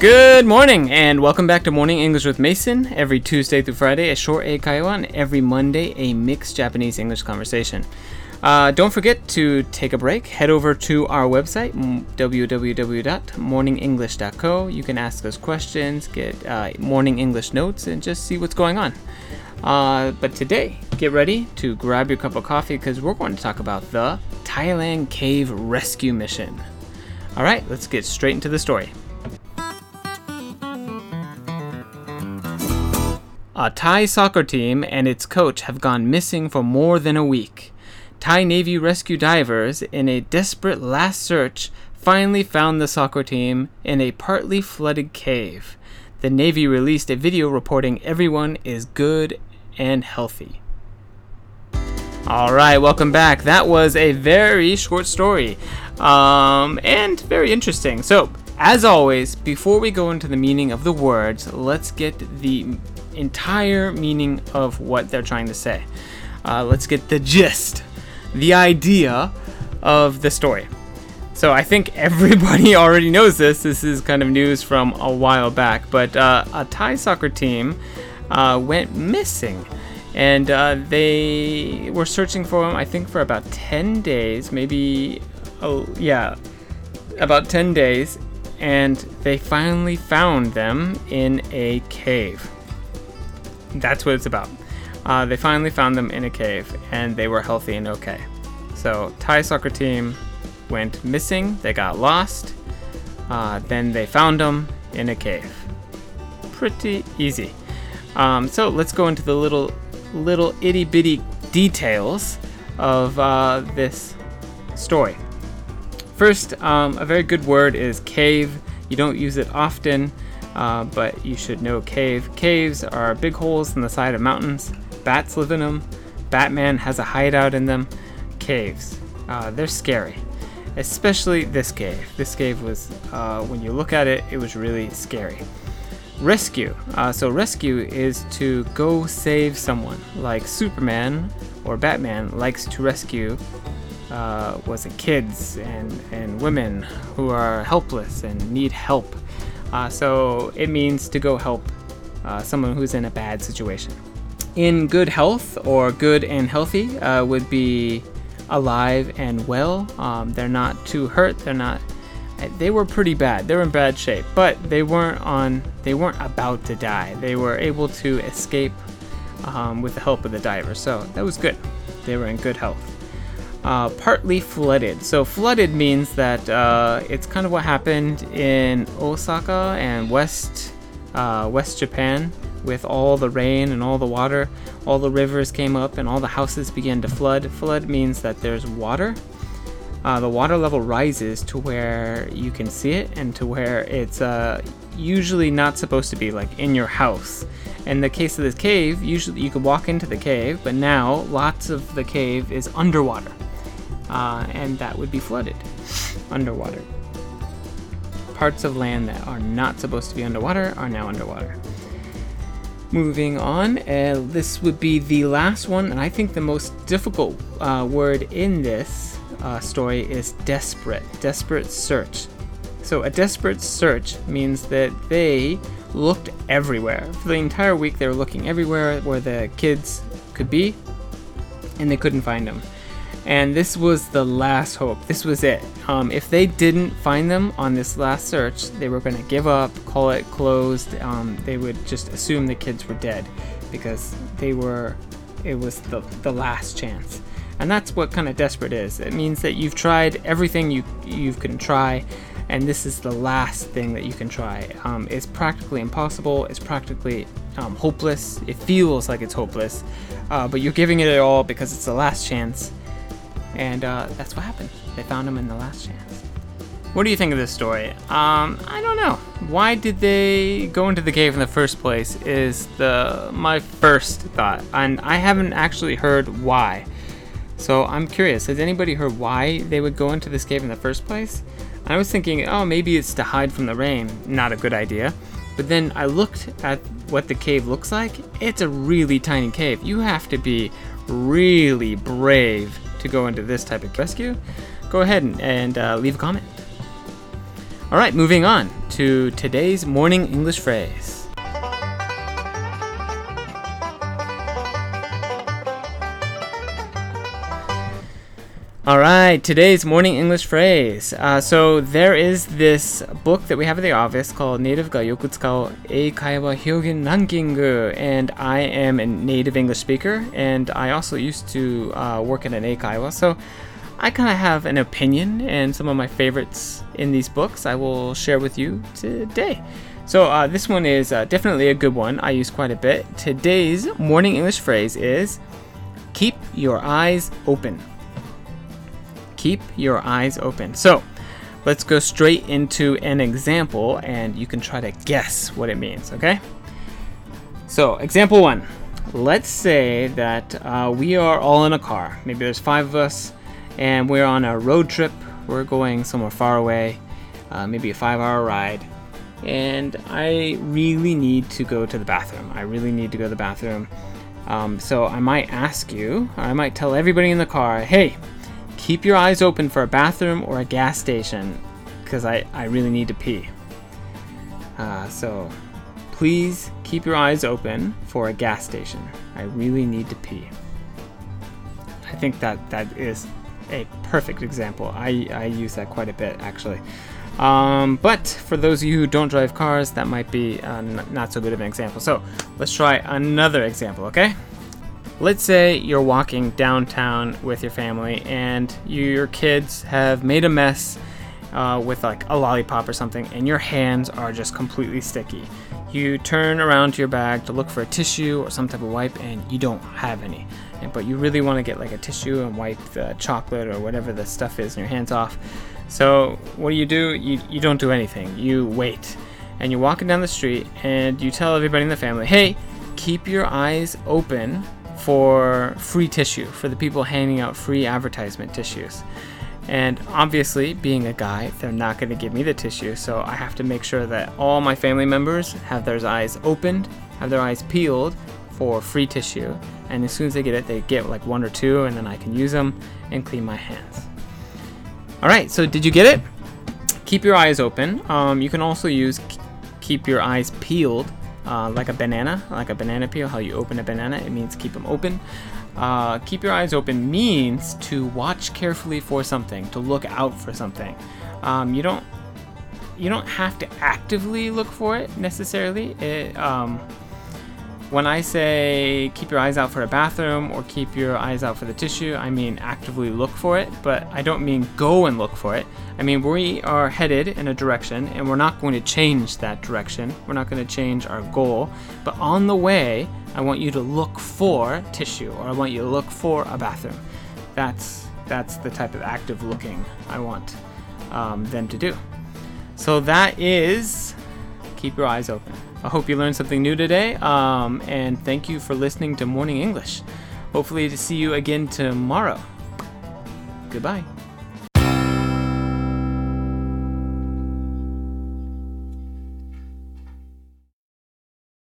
Good morning, and welcome back to Morning English with Mason. Every Tuesday through Friday, a short Eikaiwa, and every Monday, a mixed Japanese English conversation. Uh, don't forget to take a break. Head over to our website, www.morningenglish.co. You can ask us questions, get uh, morning English notes, and just see what's going on. Uh, but today, get ready to grab your cup of coffee because we're going to talk about the Thailand Cave Rescue Mission. All right, let's get straight into the story. A Thai soccer team and its coach have gone missing for more than a week. Thai Navy rescue divers, in a desperate last search, finally found the soccer team in a partly flooded cave. The Navy released a video reporting everyone is good and healthy. All right, welcome back. That was a very short story um, and very interesting. So, as always, before we go into the meaning of the words, let's get the entire meaning of what they're trying to say. Uh, let's get the gist, the idea of the story. So I think everybody already knows this. This is kind of news from a while back, but uh, a Thai soccer team uh, went missing. And uh, they were searching for him, I think, for about 10 days, maybe, oh, yeah, about 10 days. And they finally found them in a cave. That's what it's about. Uh, they finally found them in a cave, and they were healthy and okay. So Thai soccer team went missing. They got lost. Uh, then they found them in a cave. Pretty easy. Um, so let's go into the little, little itty bitty details of uh, this story. First, um, a very good word is cave. You don't use it often. Uh, but you should know cave. Caves are big holes in the side of mountains. Bats live in them. Batman has a hideout in them. Caves. Uh, they're scary. Especially this cave. This cave was, uh, when you look at it, it was really scary. Rescue. Uh, so, rescue is to go save someone. Like Superman or Batman likes to rescue uh, was it kids and, and women who are helpless and need help. Uh, so it means to go help uh, someone who's in a bad situation. In good health or good and healthy uh, would be alive and well. Um, they're not too hurt. They're not. They were pretty bad. They were in bad shape, but they weren't on. They weren't about to die. They were able to escape um, with the help of the diver. So that was good. They were in good health uh, partly flooded. So flooded means that uh, it's kind of what happened in Osaka and West uh, West Japan with all the rain and all the water. All the rivers came up and all the houses began to flood. Flood means that there's water. Uh, the water level rises to where you can see it and to where it's uh, usually not supposed to be, like in your house. In the case of this cave, usually you could walk into the cave, but now lots of the cave is underwater uh, and that would be flooded underwater. Parts of land that are not supposed to be underwater are now underwater. Moving on, uh, this would be the last one, and I think the most difficult uh, word in this uh, story is desperate. Desperate search. So, a desperate search means that they looked everywhere. For the entire week, they were looking everywhere where the kids could be, and they couldn't find them and this was the last hope. This was it. Um, if they didn't find them on this last search, they were going to give up, call it closed. Um, they would just assume the kids were dead because they were. It was the the last chance, and that's what kind of desperate is. It means that you've tried everything you you can try, and this is the last thing that you can try. Um, it's practically impossible. It's practically um, hopeless. It feels like it's hopeless, uh, but you're giving it all because it's the last chance and uh, that's what happened. They found him in the last chance. What do you think of this story? Um, I don't know. Why did they go into the cave in the first place? Is the my first thought, and I haven't actually heard why. So I'm curious. Has anybody heard why they would go into this cave in the first place? I was thinking, oh, maybe it's to hide from the rain. Not a good idea. But then I looked at what the cave looks like. It's a really tiny cave. You have to be really brave to go into this type of rescue, go ahead and, and uh, leave a comment. All right, moving on to today's morning English phrase. All right, today's morning English phrase. Uh, so there is this book that we have at the office called Native ga Yokutsukao Eikaiwa Hyogen Ranking, and I am a native English speaker, and I also used to uh, work in an Eikaiwa, so I kind of have an opinion and some of my favorites in these books I will share with you today. So uh, this one is uh, definitely a good one. I use quite a bit. Today's morning English phrase is keep your eyes open keep your eyes open. So let's go straight into an example and you can try to guess what it means, okay? So, example one. Let's say that uh, we are all in a car. Maybe there's five of us and we're on a road trip. We're going somewhere far away, uh, maybe a five hour ride. And I really need to go to the bathroom. I really need to go to the bathroom. Um, so I might ask you, I might tell everybody in the car, hey, keep your eyes open for a bathroom or a gas station because I, I really need to pee. Uh, so please keep your eyes open for a gas station. I really need to pee. I think that that is a perfect example. I, I use that quite a bit actually. Um, but for those of you who don't drive cars, that might be uh, not so good of an example. So let's try another example, okay? Let's say you're walking downtown with your family and your kids have made a mess uh, with like a lollipop or something, and your hands are just completely sticky. You turn around to your bag to look for a tissue or some type of wipe, and you don't have any. But you really want to get like a tissue and wipe the chocolate or whatever the stuff is in your hands off. So what do you do? You, you don't do anything. You wait. And you're walking down the street and you tell everybody in the family, hey, keep your eyes open for free tissue, for the people handing out free advertisement tissues. And obviously, being a guy, they're not going to give me the tissue, so I have to make sure that all my family members have their eyes opened, have their eyes peeled for free tissue. And as soon as they get it, they get like one or two, and then I can use them and clean my hands. All right, so did you get it? Keep your eyes open. Um, you can also use keep your eyes peeled uh, like a banana, like a banana peel, how you open a banana, it means keep them open. Uh, keep your eyes open means to watch carefully for something, to look out for something. Um, you don't you don't have to actively look for it necessarily. It, um, when I say keep your eyes out for a bathroom or keep your eyes out for the tissue, I mean actively look for it, but I don't mean go and look for it. I mean we are headed in a direction and we're not going to change that direction. We're not going to change our goal, but on the way, I want you to look for tissue or I want you to look for a bathroom. That's that's the type of active looking I want um, them to do. So that is keep your eyes open. I hope you learned something new today, um, and thank you for listening to Morning English. Hopefully, to see you again tomorrow. Goodbye.